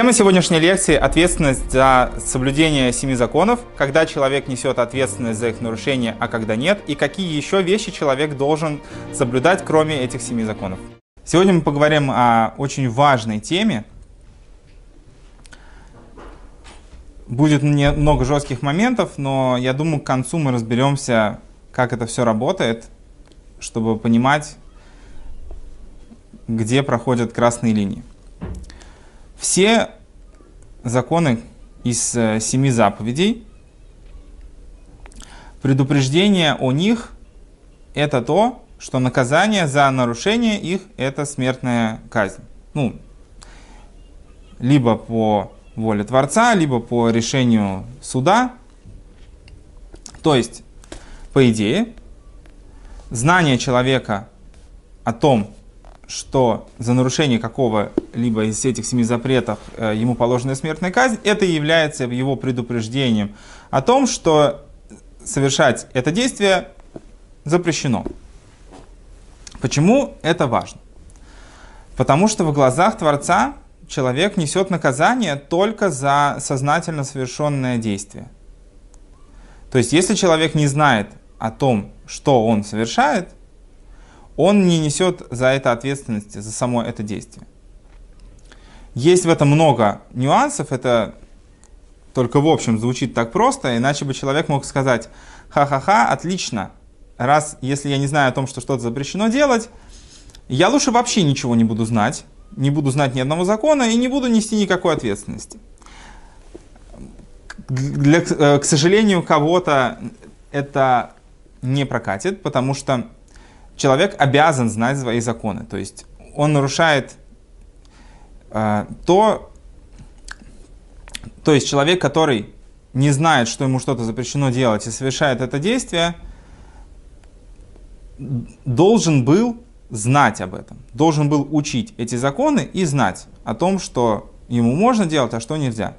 Тема сегодняшней лекции – ответственность за соблюдение семи законов, когда человек несет ответственность за их нарушение, а когда нет, и какие еще вещи человек должен соблюдать, кроме этих семи законов. Сегодня мы поговорим о очень важной теме. Будет много жестких моментов, но я думаю, к концу мы разберемся, как это все работает, чтобы понимать, где проходят красные линии. Все законы из э, семи заповедей, предупреждение о них – это то, что наказание за нарушение их – это смертная казнь. Ну, либо по воле Творца, либо по решению суда. То есть, по идее, знание человека о том, что за нарушение какого-либо из этих семи запретов э, ему положена смертная казнь, это является его предупреждением о том, что совершать это действие запрещено. Почему это важно? Потому что в глазах Творца человек несет наказание только за сознательно совершенное действие. То есть, если человек не знает о том, что он совершает, он не несет за это ответственности, за само это действие. Есть в этом много нюансов, это только в общем звучит так просто, иначе бы человек мог сказать, ха-ха-ха, отлично, раз, если я не знаю о том, что что-то запрещено делать, я лучше вообще ничего не буду знать, не буду знать ни одного закона и не буду нести никакой ответственности. Для, э, к сожалению, кого-то это не прокатит, потому что человек обязан знать свои законы. То есть он нарушает э, то, то есть человек, который не знает, что ему что-то запрещено делать и совершает это действие, должен был знать об этом, должен был учить эти законы и знать о том, что ему можно делать, а что нельзя.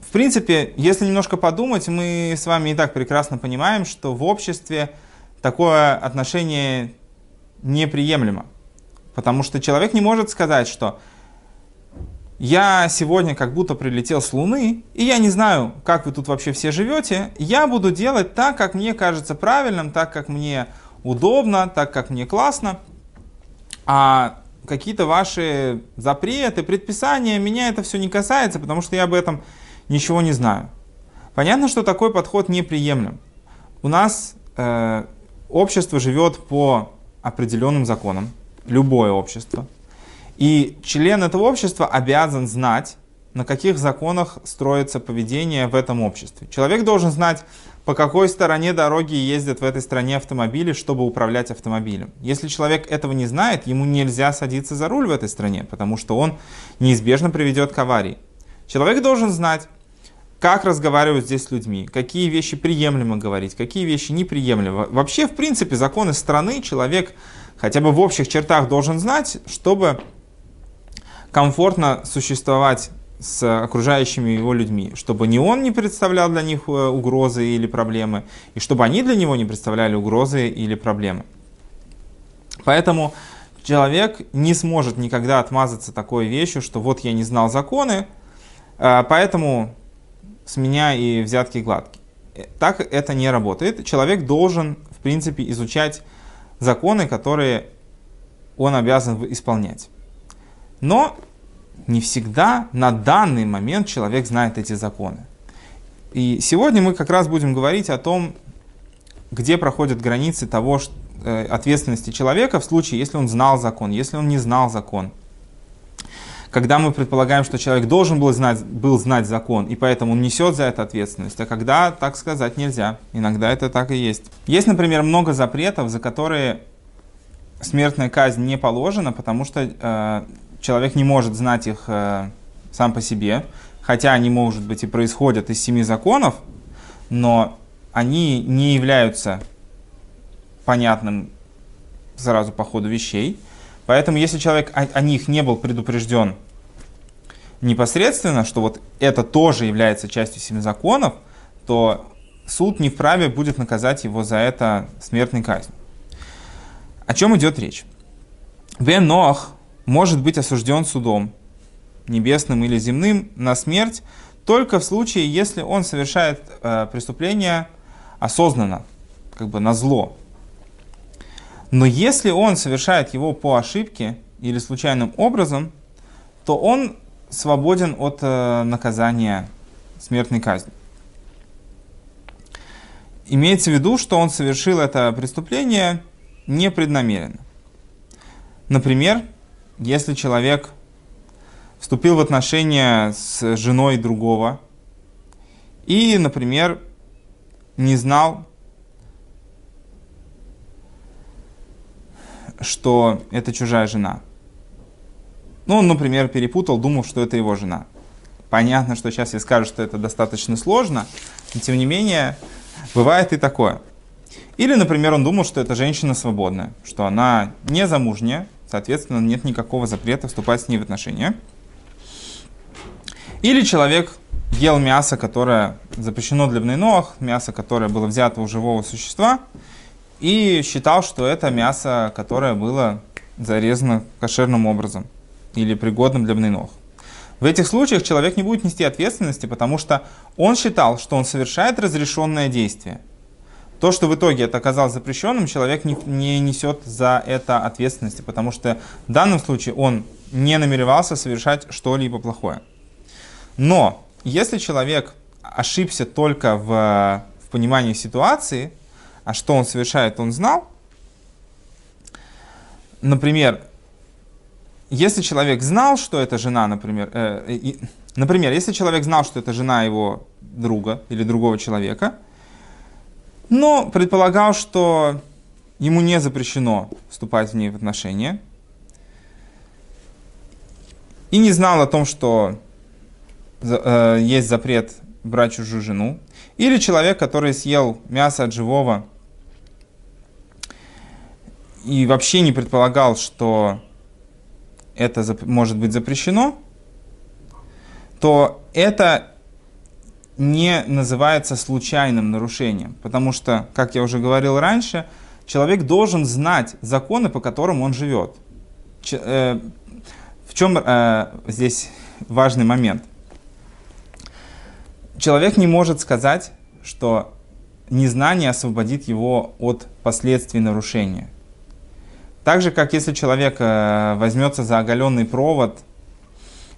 В принципе, если немножко подумать, мы с вами и так прекрасно понимаем, что в обществе такое отношение неприемлемо. Потому что человек не может сказать, что я сегодня как будто прилетел с Луны, и я не знаю, как вы тут вообще все живете, я буду делать так, как мне кажется правильным, так, как мне удобно, так, как мне классно, а какие-то ваши запреты, предписания, меня это все не касается, потому что я об этом ничего не знаю. Понятно, что такой подход неприемлем. У нас э, общество живет по определенным законам, любое общество. И член этого общества обязан знать, на каких законах строится поведение в этом обществе. Человек должен знать, по какой стороне дороги ездят в этой стране автомобили, чтобы управлять автомобилем. Если человек этого не знает, ему нельзя садиться за руль в этой стране, потому что он неизбежно приведет к аварии. Человек должен знать, как разговаривать здесь с людьми, какие вещи приемлемо говорить, какие вещи неприемлемо. Вообще, в принципе, законы страны человек хотя бы в общих чертах должен знать, чтобы комфортно существовать с окружающими его людьми, чтобы ни он не представлял для них э, угрозы или проблемы, и чтобы они для него не представляли угрозы или проблемы. Поэтому человек не сможет никогда отмазаться такой вещью, что вот я не знал законы, э, поэтому с меня и взятки гладкие. Так это не работает. Человек должен, в принципе, изучать законы, которые он обязан исполнять. Но не всегда на данный момент человек знает эти законы. И сегодня мы как раз будем говорить о том, где проходят границы того, что, э, ответственности человека в случае, если он знал закон, если он не знал закон – когда мы предполагаем, что человек должен был знать, был знать закон, и поэтому он несет за это ответственность, а когда так сказать нельзя. Иногда это так и есть. Есть, например, много запретов, за которые смертная казнь не положена, потому что э, человек не может знать их э, сам по себе, хотя они, может быть, и происходят из семи законов, но они не являются понятным сразу по ходу вещей. Поэтому, если человек о, о них не был предупрежден непосредственно, что вот это тоже является частью семи законов, то суд не вправе будет наказать его за это смертной казнью. О чем идет речь? Бен Ноах может быть осужден судом небесным или земным, на смерть, только в случае, если он совершает э, преступление осознанно, как бы на зло. Но если он совершает его по ошибке или случайным образом, то он свободен от э, наказания смертной казни. Имеется в виду, что он совершил это преступление непреднамеренно. Например, если человек вступил в отношения с женой другого и, например, не знал, что это чужая жена. Ну, он, например, перепутал, думал, что это его жена. Понятно, что сейчас я скажу, что это достаточно сложно, но тем не менее, бывает и такое. Или, например, он думал, что это женщина свободная, что она не замужняя, соответственно, нет никакого запрета вступать с ней в отношения. Или человек ел мясо, которое запрещено для бнейноах, мясо, которое было взято у живого существа, и считал, что это мясо, которое было зарезано кошерным образом или пригодным для бнейнох. В этих случаях человек не будет нести ответственности, потому что он считал, что он совершает разрешенное действие. То, что в итоге это оказалось запрещенным, человек не, не несет за это ответственности, потому что в данном случае он не намеревался совершать что-либо плохое. Но если человек ошибся только в, в понимании ситуации, а что он совершает, он знал, например, если человек знал, что это жена, например, э, и, например, если человек знал, что это жена его друга или другого человека, но предполагал, что ему не запрещено вступать в ней в отношения, и не знал о том, что э, есть запрет брать чужую жену, или человек, который съел мясо от живого и вообще не предполагал, что это может быть запрещено, то это не называется случайным нарушением, потому что, как я уже говорил раньше, человек должен знать законы, по которым он живет. Ч, э, в чем э, здесь важный момент? Человек не может сказать, что незнание освободит его от последствий нарушения. Так же, как если человек э, возьмется за оголенный провод,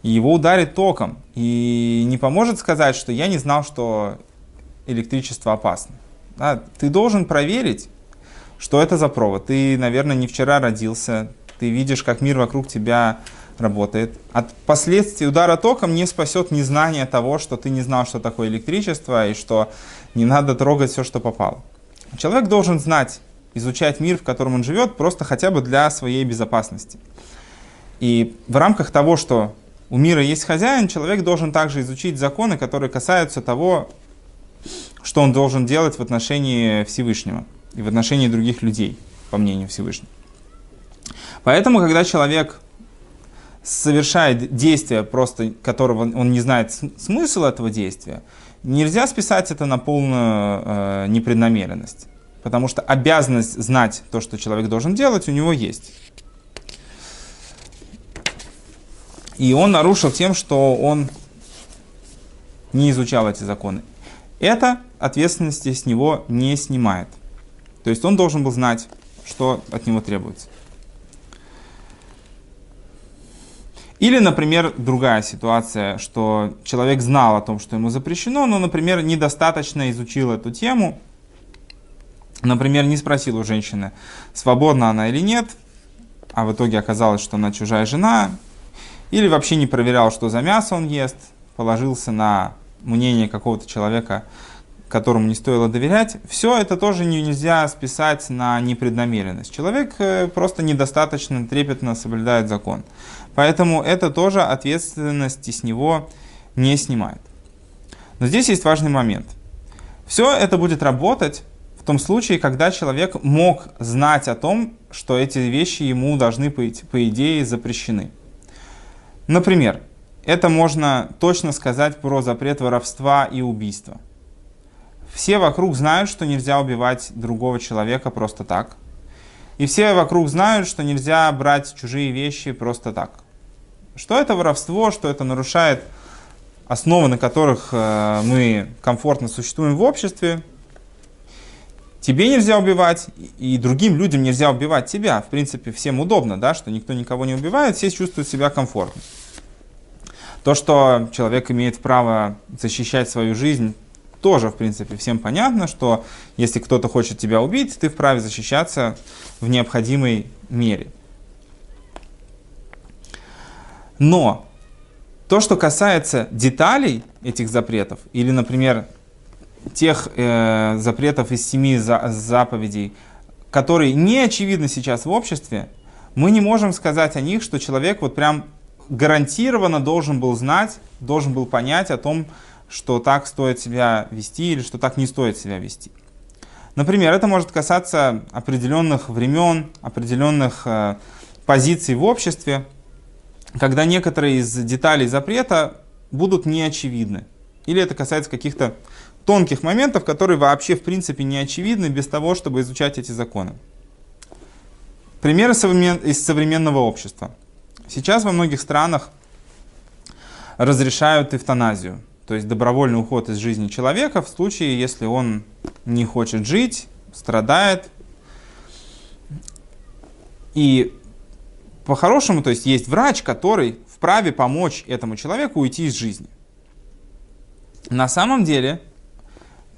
и его ударит током, и не поможет сказать, что я не знал, что электричество опасно. Да, ты должен проверить, что это за провод. Ты, наверное, не вчера родился, ты видишь, как мир вокруг тебя работает. От последствий удара током не спасет незнание того, что ты не знал, что такое электричество, и что не надо трогать все, что попало. Человек должен знать изучать мир, в котором он живет, просто хотя бы для своей безопасности. И в рамках того, что у мира есть хозяин, человек должен также изучить законы, которые касаются того, что он должен делать в отношении Всевышнего и в отношении других людей, по мнению Всевышнего. Поэтому, когда человек совершает действие, просто которого он не знает смысл этого действия, нельзя списать это на полную э, непреднамеренность. Потому что обязанность знать то, что человек должен делать, у него есть. И он нарушил тем, что он не изучал эти законы. Это ответственности с него не снимает. То есть он должен был знать, что от него требуется. Или, например, другая ситуация, что человек знал о том, что ему запрещено, но, например, недостаточно изучил эту тему, Например, не спросил у женщины, свободна она или нет, а в итоге оказалось, что она чужая жена, или вообще не проверял, что за мясо он ест, положился на мнение какого-то человека, которому не стоило доверять, все это тоже нельзя списать на непреднамеренность. Человек э, просто недостаточно трепетно соблюдает закон. Поэтому это тоже ответственности с него не снимает. Но здесь есть важный момент. Все это будет работать том случае, когда человек мог знать о том, что эти вещи ему должны быть, по идее, запрещены. Например, это можно точно сказать про запрет воровства и убийства. Все вокруг знают, что нельзя убивать другого человека просто так. И все вокруг знают, что нельзя брать чужие вещи просто так. что это воровство, что это нарушает основы, на которых э, мы комфортно существуем в обществе. Тебе нельзя убивать, и другим людям нельзя убивать тебя. В принципе, всем удобно, да, что никто никого не убивает, все чувствуют себя комфортно. То, что человек имеет право защищать свою жизнь, тоже, в принципе, всем понятно, что если кто-то хочет тебя убить, ты вправе защищаться в необходимой мере. Но то, что касается деталей этих запретов, или, например, тех э, запретов из семи за, заповедей, которые не очевидны сейчас в обществе, мы не можем сказать о них, что человек вот прям гарантированно должен был знать, должен был понять о том, что так стоит себя вести или что так не стоит себя вести. Например, это может касаться определенных времен, определенных э, позиций в обществе, когда некоторые из деталей запрета будут неочевидны. Или это касается каких-то тонких моментов, которые вообще в принципе не очевидны без того, чтобы изучать эти законы. Примеры из современного общества. Сейчас во многих странах разрешают эвтаназию, то есть добровольный уход из жизни человека в случае, если он не хочет жить, страдает. И по-хорошему, то есть есть врач, который вправе помочь этому человеку уйти из жизни. На самом деле,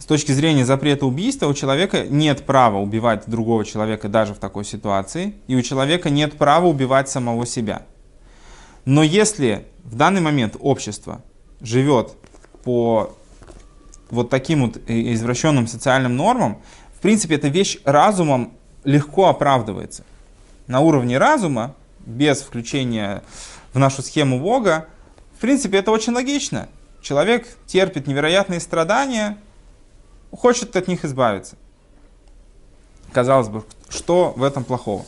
точки зрения запрета убийства, у человека нет права убивать другого человека даже в такой ситуации, и у человека нет права убивать самого себя. Но если в данный момент общество живет по вот таким вот извращенным социальным нормам, в принципе, эта вещь разумом легко оправдывается. На уровне разума без включения в нашу схему Бога, в принципе, это очень логично. Человек терпит невероятные страдания, хочет от них избавиться. Казалось бы, что в этом плохого?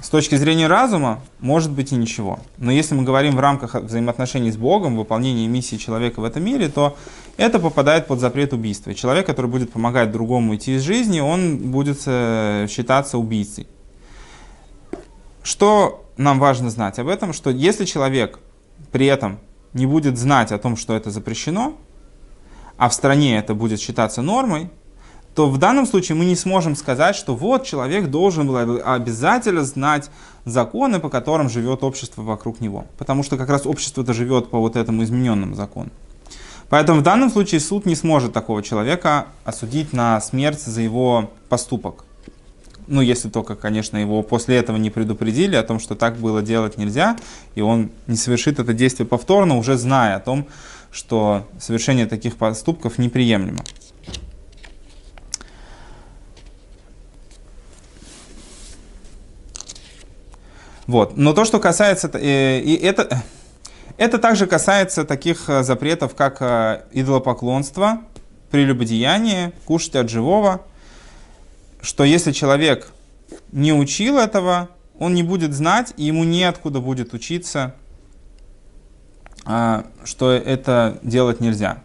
С точки зрения разума, может быть и ничего. Но если мы говорим в рамках взаимоотношений с Богом, выполнения миссии человека в этом мире, то это попадает под запрет убийства. Человек, который будет помогать другому идти из жизни, он будет э, считаться убийцей. Что нам важно знать об этом? Что если человек при этом не будет знать о том, что это запрещено, а в стране это будет считаться нормой, то в данном случае мы не сможем сказать, что вот человек должен был обязательно знать законы, по которым живет общество вокруг него. Потому что как раз общество-то живет по вот этому измененному закону. Поэтому в данном случае суд не сможет такого человека осудить на смерть за его поступок ну, если только, конечно, его после этого не предупредили о том, что так было делать нельзя, и он не совершит это действие повторно, уже зная о том, что совершение таких поступков неприемлемо. Вот. Но то, что касается... Э, и это, это также касается таких э, запретов, как э, идолопоклонство, прелюбодеяние, кушать от живого, что если человек не учил этого, он не будет знать, и ему неоткуда будет учиться, что это делать нельзя.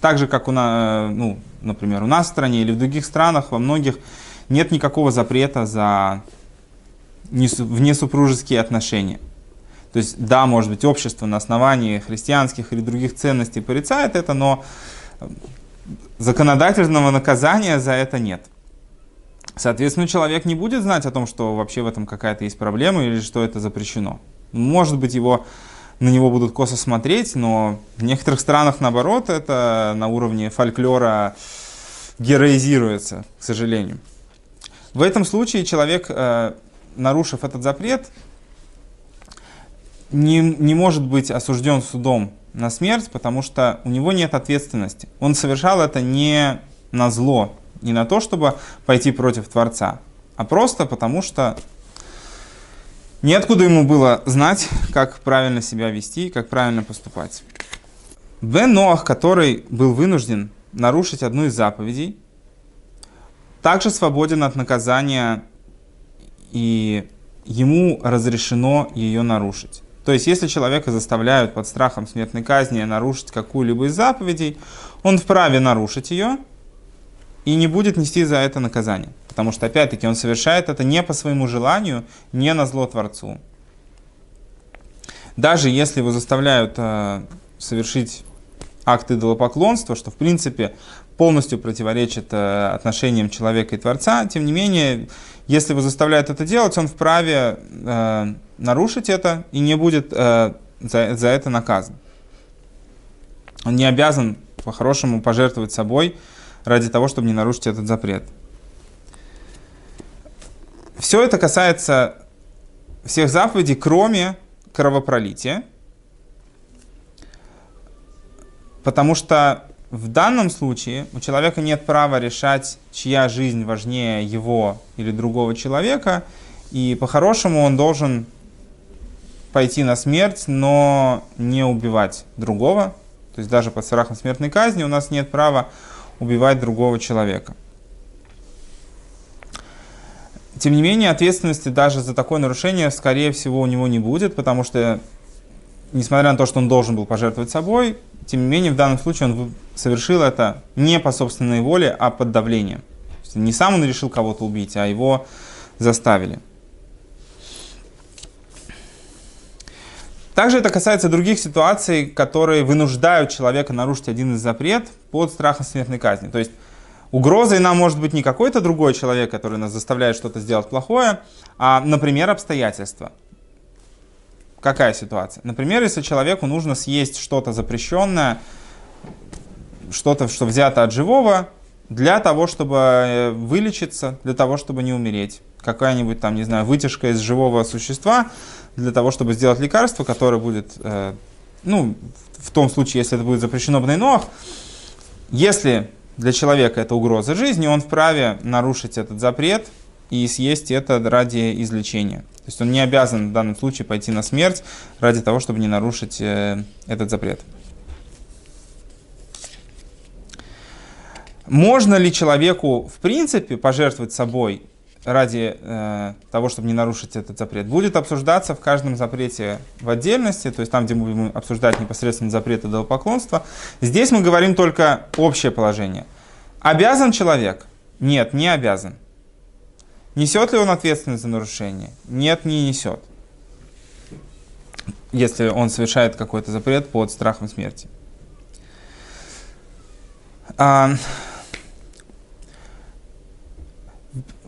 Так же, как у нас, ну, например, у нас в стране или в других странах, во многих нет никакого запрета за внесупружеские отношения. То есть, да, может быть, общество на основании христианских или других ценностей порицает это, но законодательного наказания за это нет. Соответственно, человек не будет знать о том, что вообще в этом какая-то есть проблема или что это запрещено. Может быть, его, на него будут косо смотреть, но в некоторых странах, наоборот, это на уровне фольклора героизируется, к сожалению. В этом случае человек, э, нарушив этот запрет, не, не может быть осужден судом на смерть, потому что у него нет ответственности. Он совершал это не на зло, не на то, чтобы пойти против Творца, а просто потому, что неоткуда ему было знать, как правильно себя вести, как правильно поступать. Бен Ноах, который был вынужден нарушить одну из заповедей, также свободен от наказания, и ему разрешено ее нарушить. То есть, если человека заставляют под страхом смертной казни нарушить какую-либо из заповедей, он вправе нарушить ее, и не будет нести за это наказание. Потому что, опять-таки, он совершает это не по своему желанию, не на зло Творцу. даже если его заставляют э, совершить акт идолопоклонства, что в принципе полностью противоречит э, отношениям человека и Творца, тем не менее, если его заставляют это делать, он вправе э, нарушить это и не будет э, за, за это наказан. Он не обязан по-хорошему пожертвовать собой ради того, чтобы не нарушить этот запрет. Все это касается всех заповедей, кроме кровопролития. Потому что в данном случае у человека нет права решать, чья жизнь важнее его или другого человека, и по-хорошему он должен пойти на смерть, но не убивать другого. То есть даже под страхом смертной казни у нас нет права убивать другого человека. Тем не менее, ответственности даже за такое нарушение, скорее всего, у него не будет, потому что, несмотря на то, что он должен был пожертвовать собой, тем не менее, в данном случае он совершил это не по собственной воле, а под давлением. Не сам он решил кого-то убить, а его заставили. Также это касается других ситуаций, которые вынуждают человека нарушить один из запрет под страхом смертной казни. То есть угрозой нам может быть не какой-то другой человек, который нас заставляет что-то сделать плохое, а, например, обстоятельства. Какая ситуация? Например, если человеку нужно съесть что-то запрещенное, что-то, что взято от живого, для того, чтобы э, вылечиться, для того, чтобы не умереть. Какая-нибудь там, не знаю, вытяжка из живого существа для того, чтобы сделать лекарство, которое будет, э, ну, в том случае, если это будет запрещено в Нейноах, если для человека это угроза жизни, он вправе нарушить этот запрет и съесть это ради излечения. То есть он не обязан в данном случае пойти на смерть ради того, чтобы не нарушить э, этот запрет. Можно ли человеку в принципе пожертвовать собой ради э, того, чтобы не нарушить этот запрет, будет обсуждаться в каждом запрете в отдельности, то есть там, где мы будем обсуждать непосредственно запреты идолопоклонства. Здесь мы говорим только общее положение. Обязан человек? Нет, не обязан. Несет ли он ответственность за нарушение? Нет, не несет. Если он совершает какой-то запрет под страхом смерти. А,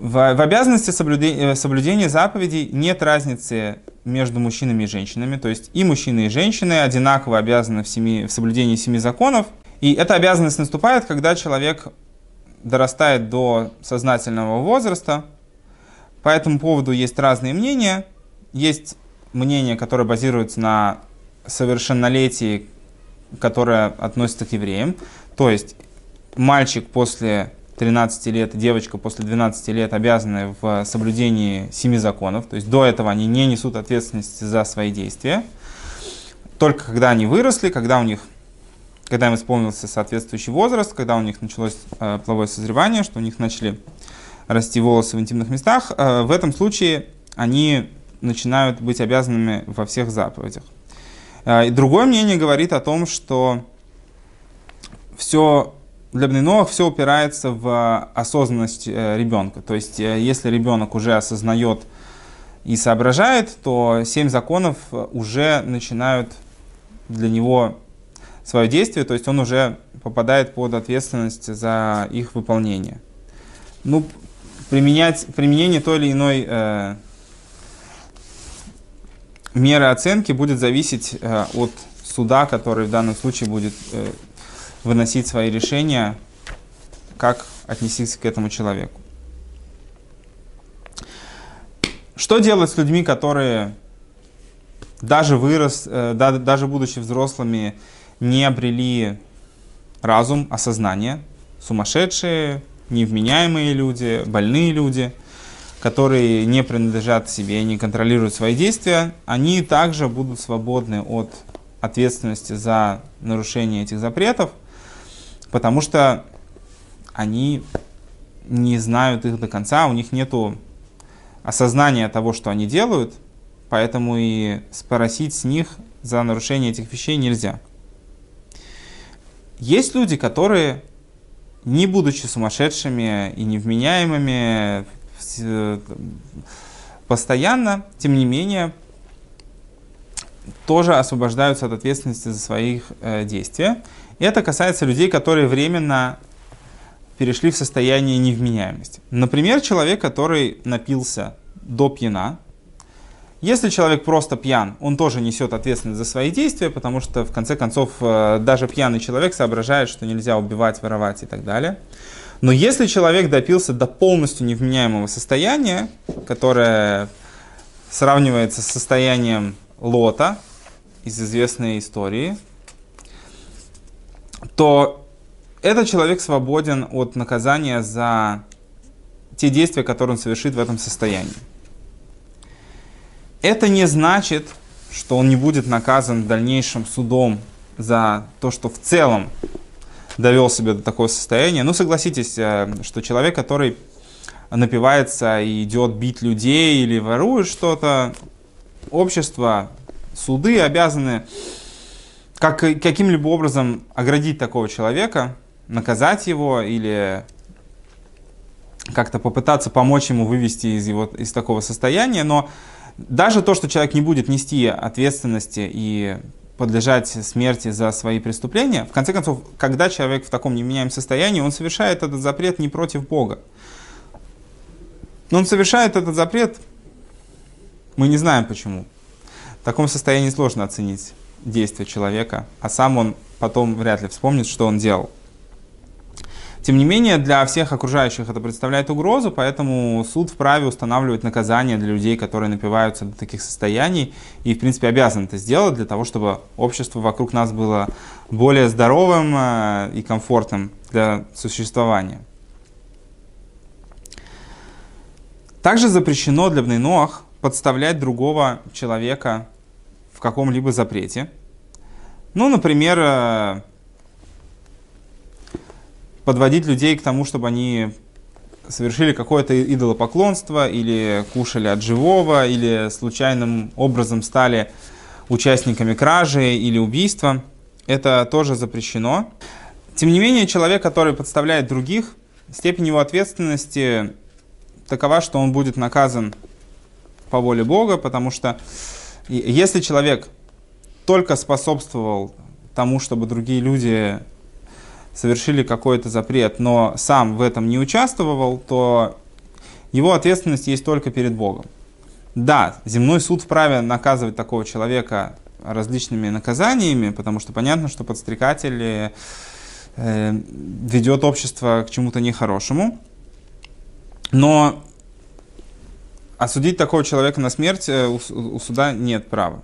В, в обязанности соблюдения, э, соблюдения заповедей нет разницы между мужчинами и женщинами. То есть и мужчины, и женщины одинаково обязаны в, семи, в соблюдении семи законов. И эта обязанность наступает, когда человек дорастает до сознательного возраста. По этому поводу есть разные мнения. Есть мнение, которое базируется на совершеннолетии, которое относится к евреям. То есть мальчик после 13 лет, девочка после 12 лет обязаны в соблюдении семи законов. То есть до этого они не несут ответственности за свои действия. Только когда они выросли, когда у них когда им исполнился соответствующий возраст, когда у них началось э, половое созревание, что у них начали расти волосы в интимных местах, э, в этом случае они начинают быть обязанными во всех заповедях. Э, и другое мнение говорит о том, что все для Бнейноах все упирается в осознанность э, ребенка. То есть, э, если ребенок уже осознает и соображает, то семь законов уже начинают для него свое действие, то есть он уже попадает под ответственность за их выполнение. Ну, применять, применение той или иной э, меры оценки будет зависеть э, от суда, который в данном случае будет э, выносить свои решения, как отнестись к этому человеку. Что делать с людьми, которые даже вырос, э, даже будучи взрослыми, не обрели разум, осознание, сумасшедшие, невменяемые люди, больные люди, которые не принадлежат себе, не контролируют свои действия, они также будут свободны от ответственности за нарушение этих запретов – потому что они не знают их до конца, у них нет осознания того, что они делают, поэтому и спросить с них за нарушение этих вещей нельзя. Есть люди, которые, не будучи сумасшедшими и невменяемыми, постоянно, тем не менее, тоже освобождаются от ответственности за свои э, действия. И это касается людей, которые временно перешли в состояние невменяемости. Например, человек, который напился до пьяна. Если человек просто пьян, он тоже несет ответственность за свои действия, потому что, в конце концов, э, даже пьяный человек соображает, что нельзя убивать, воровать и так далее. Но если человек допился до полностью невменяемого состояния, которое сравнивается с состоянием Лота из известной истории, то этот человек свободен от наказания за те действия, которые он совершит в этом состоянии. Это не значит, что он не будет наказан дальнейшим судом за то, что в целом довел себя до такого состояния. Ну, согласитесь, э, что человек, который напивается и идет бить людей или ворует что-то, общество, суды обязаны как, каким-либо образом оградить такого человека, наказать его или как-то попытаться помочь ему вывести из, его, из такого состояния, но даже то, что человек не будет нести ответственности и подлежать смерти за свои преступления, в конце концов, когда человек в таком неменяемом состоянии, он совершает этот запрет не против Бога. Но он совершает этот запрет, мы не знаем почему. В таком состоянии сложно оценить действия человека, а сам он потом вряд ли вспомнит, что он делал. Тем не менее, для всех окружающих это представляет угрозу, поэтому суд вправе устанавливать наказание для людей, которые напиваются до таких состояний, и, в принципе, обязан это сделать для того, чтобы общество вокруг нас было более здоровым э, и комфортным для существования. Также запрещено для Бнейноах подставлять другого человека в каком-либо запрете. Ну, например, э, подводить людей к тому, чтобы они совершили какое-то идолопоклонство или кушали от живого, или случайным образом стали участниками кражи или убийства. Это тоже запрещено. Тем не менее, человек, который подставляет других, степень его ответственности такова, что он будет наказан по воле Бога, потому что если человек только способствовал тому, чтобы другие люди совершили какой-то запрет, но сам в этом не участвовал, то его ответственность есть только перед Богом. Да, земной суд вправе наказывать такого человека различными наказаниями, потому что понятно, что подстрекатель э, ведет общество к чему-то нехорошему. Но осудить такого человека на смерть э, у суда нет права.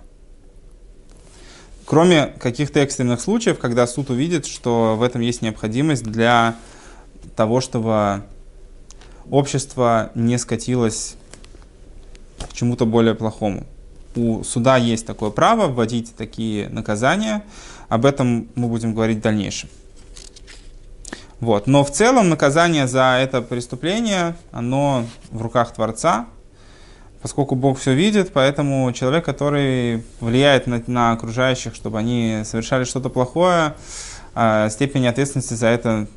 Кроме каких-то экстренных случаев, когда суд увидит, что в этом есть необходимость для того, чтобы общество не скатилось к чему-то более плохому. У суда есть такое право вводить такие наказания. Об этом мы будем говорить в дальнейшем. Вот. Но в целом наказание за это преступление, оно в руках Творца, поскольку Бог все видит, поэтому человек, который влияет на, на окружающих, чтобы они совершали что-то плохое, э, степень ответственности за это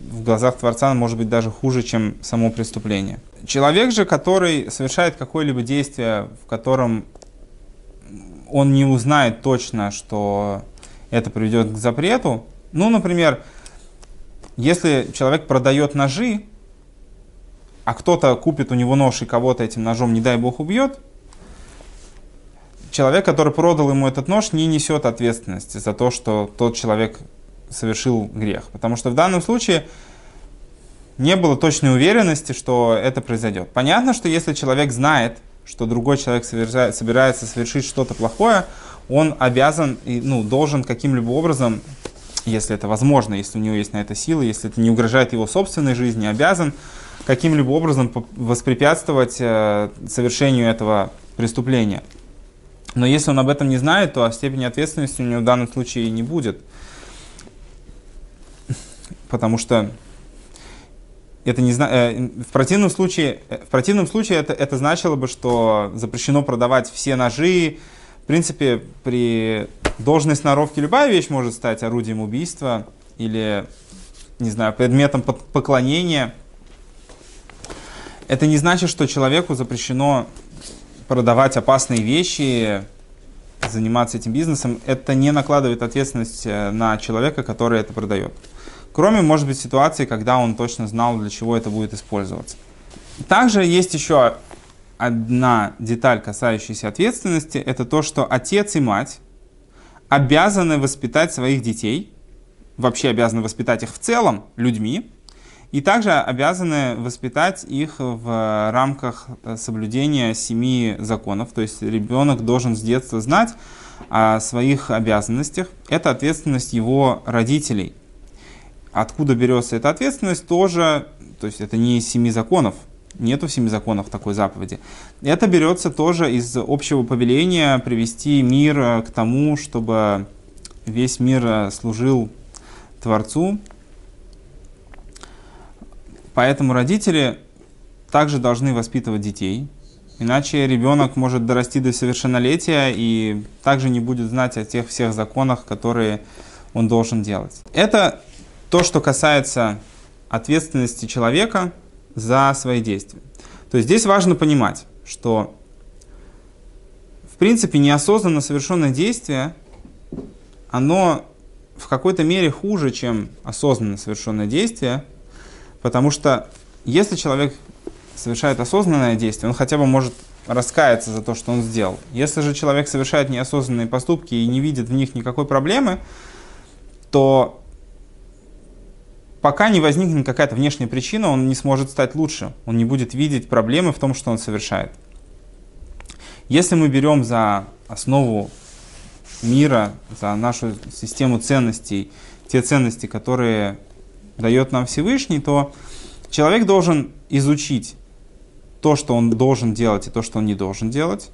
в глазах Творца может быть даже хуже, чем само преступление. Человек же, который совершает какое-либо действие, в котором он не узнает точно, что это приведет к запрету, ну, например, если человек продает ножи, а кто-то купит у него нож и кого-то этим ножом, не дай бог, убьет, человек, который продал ему этот нож, не несет ответственности за то, что тот человек совершил грех. Потому что в данном случае не было точной уверенности, что это произойдет. Понятно, что если человек знает, что другой человек собирается совершить что-то плохое, он обязан и ну, должен каким-либо образом, если это возможно, если у него есть на это силы, если это не угрожает его собственной жизни, обязан каким-либо образом воспрепятствовать э, совершению этого преступления. Но если он об этом не знает, то степени ответственности у него в данном случае не будет. Потому что это не зна... Э, в противном случае, э, в противном случае это, это значило бы, что запрещено продавать все ножи. В принципе, при должной сноровке любая вещь может стать орудием убийства или, не знаю, предметом поклонения это не значит, что человеку запрещено продавать опасные вещи заниматься этим бизнесом, это не накладывает ответственность э, на человека, который это продает. Кроме, может быть, ситуации, когда он точно знал, для чего это будет использоваться. Также есть еще одна деталь, касающаяся ответственности, это то, что отец и мать обязаны воспитать своих детей, вообще обязаны воспитать их в целом людьми, и также обязаны воспитать их в рамках соблюдения семи законов. То есть ребенок должен с детства знать о своих обязанностях. Это ответственность его родителей. Откуда берется эта ответственность, тоже, то есть это не из семи законов, нету в семи законах такой заповеди. Это берется тоже из общего повеления привести мир к тому, чтобы весь мир служил Творцу, Поэтому родители также должны воспитывать детей, иначе ребенок может дорасти до совершеннолетия и также не будет знать о тех всех законах, которые он должен делать. Это то, что касается ответственности человека за свои действия. То есть здесь важно понимать, что в принципе неосознанно совершенное действие, оно в какой-то мере хуже, чем осознанно совершенное действие, Потому что если человек совершает осознанное действие, он хотя бы может раскаяться за то, что он сделал. Если же человек совершает неосознанные поступки и не видит в них никакой проблемы, то пока не возникнет какая-то внешняя причина, он не сможет стать лучше. Он не будет видеть проблемы в том, что он совершает. Если мы берем за основу мира, за нашу систему ценностей, те ценности, которые дает нам Всевышний, то человек должен изучить то, что он должен делать и то, что он не должен делать.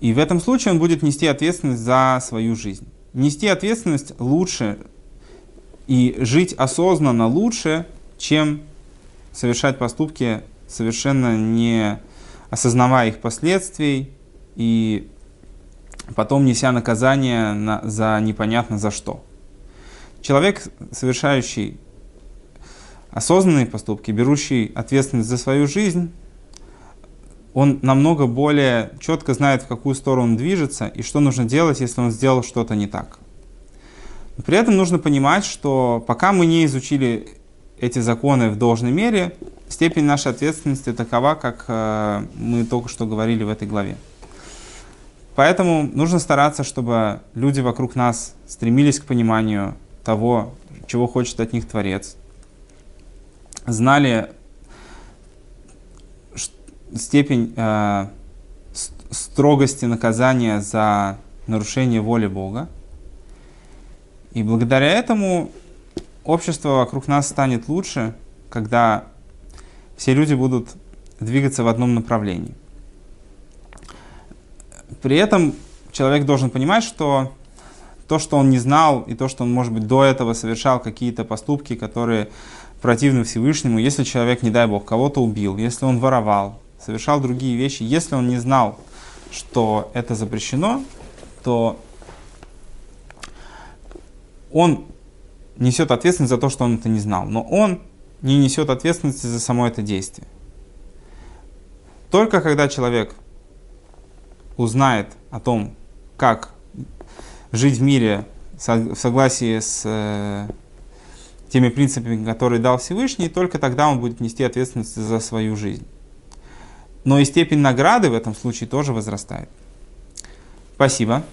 И в этом случае он будет нести ответственность за свою жизнь. Нести ответственность лучше и жить осознанно лучше, чем совершать поступки, совершенно не осознавая их последствий и потом неся наказание на, за непонятно за что. Человек, совершающий осознанные поступки, берущий ответственность за свою жизнь, он намного более четко знает, в какую сторону он движется и что нужно делать, если он сделал что-то не так. Но при этом нужно понимать, что пока мы не изучили эти законы в должной мере, степень нашей ответственности такова, как э, мы только что говорили в этой главе. Поэтому нужно стараться, чтобы люди вокруг нас стремились к пониманию того, чего хочет от них Творец, знали степень э, строгости наказания за нарушение воли Бога. И благодаря этому общество вокруг нас станет лучше, когда все люди будут двигаться в одном направлении. При этом человек должен понимать, что то, что он не знал, и то, что он, может быть, до этого совершал какие-то поступки, которые противны Всевышнему, если человек, не дай Бог, кого-то убил, если он воровал, совершал другие вещи, если он не знал, что это запрещено, то он несет ответственность за то, что он это не знал, но он не несет ответственности за само это действие. Только когда человек узнает о том, как жить в мире в согласии с э, теми принципами, которые дал Всевышний, только тогда он будет нести ответственность за свою жизнь. Но и степень награды в этом случае тоже возрастает. Спасибо.